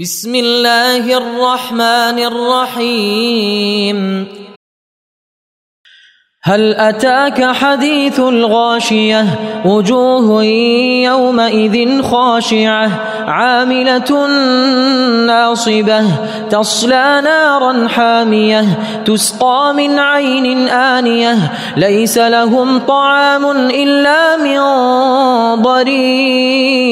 بسم الله الرحمن الرحيم. هل أتاك حديث الغاشية؟ وجوه يومئذ خاشعة. عاملة ناصبة. تصلى نارا حامية. تسقى من عين آنية. ليس لهم طعام إلا من ضريع.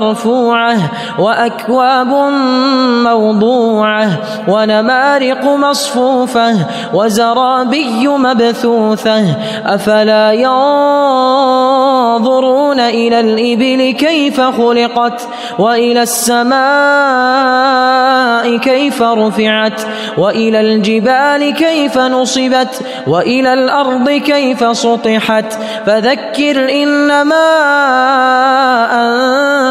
مرفوعة وأكواب موضوعة ونمارق مصفوفة وزرابي مبثوثة أفلا ينظرون إلى الإبل كيف خلقت وإلى السماء كيف رفعت وإلى الجبال كيف نصبت وإلى الأرض كيف سطحت فذكر إنما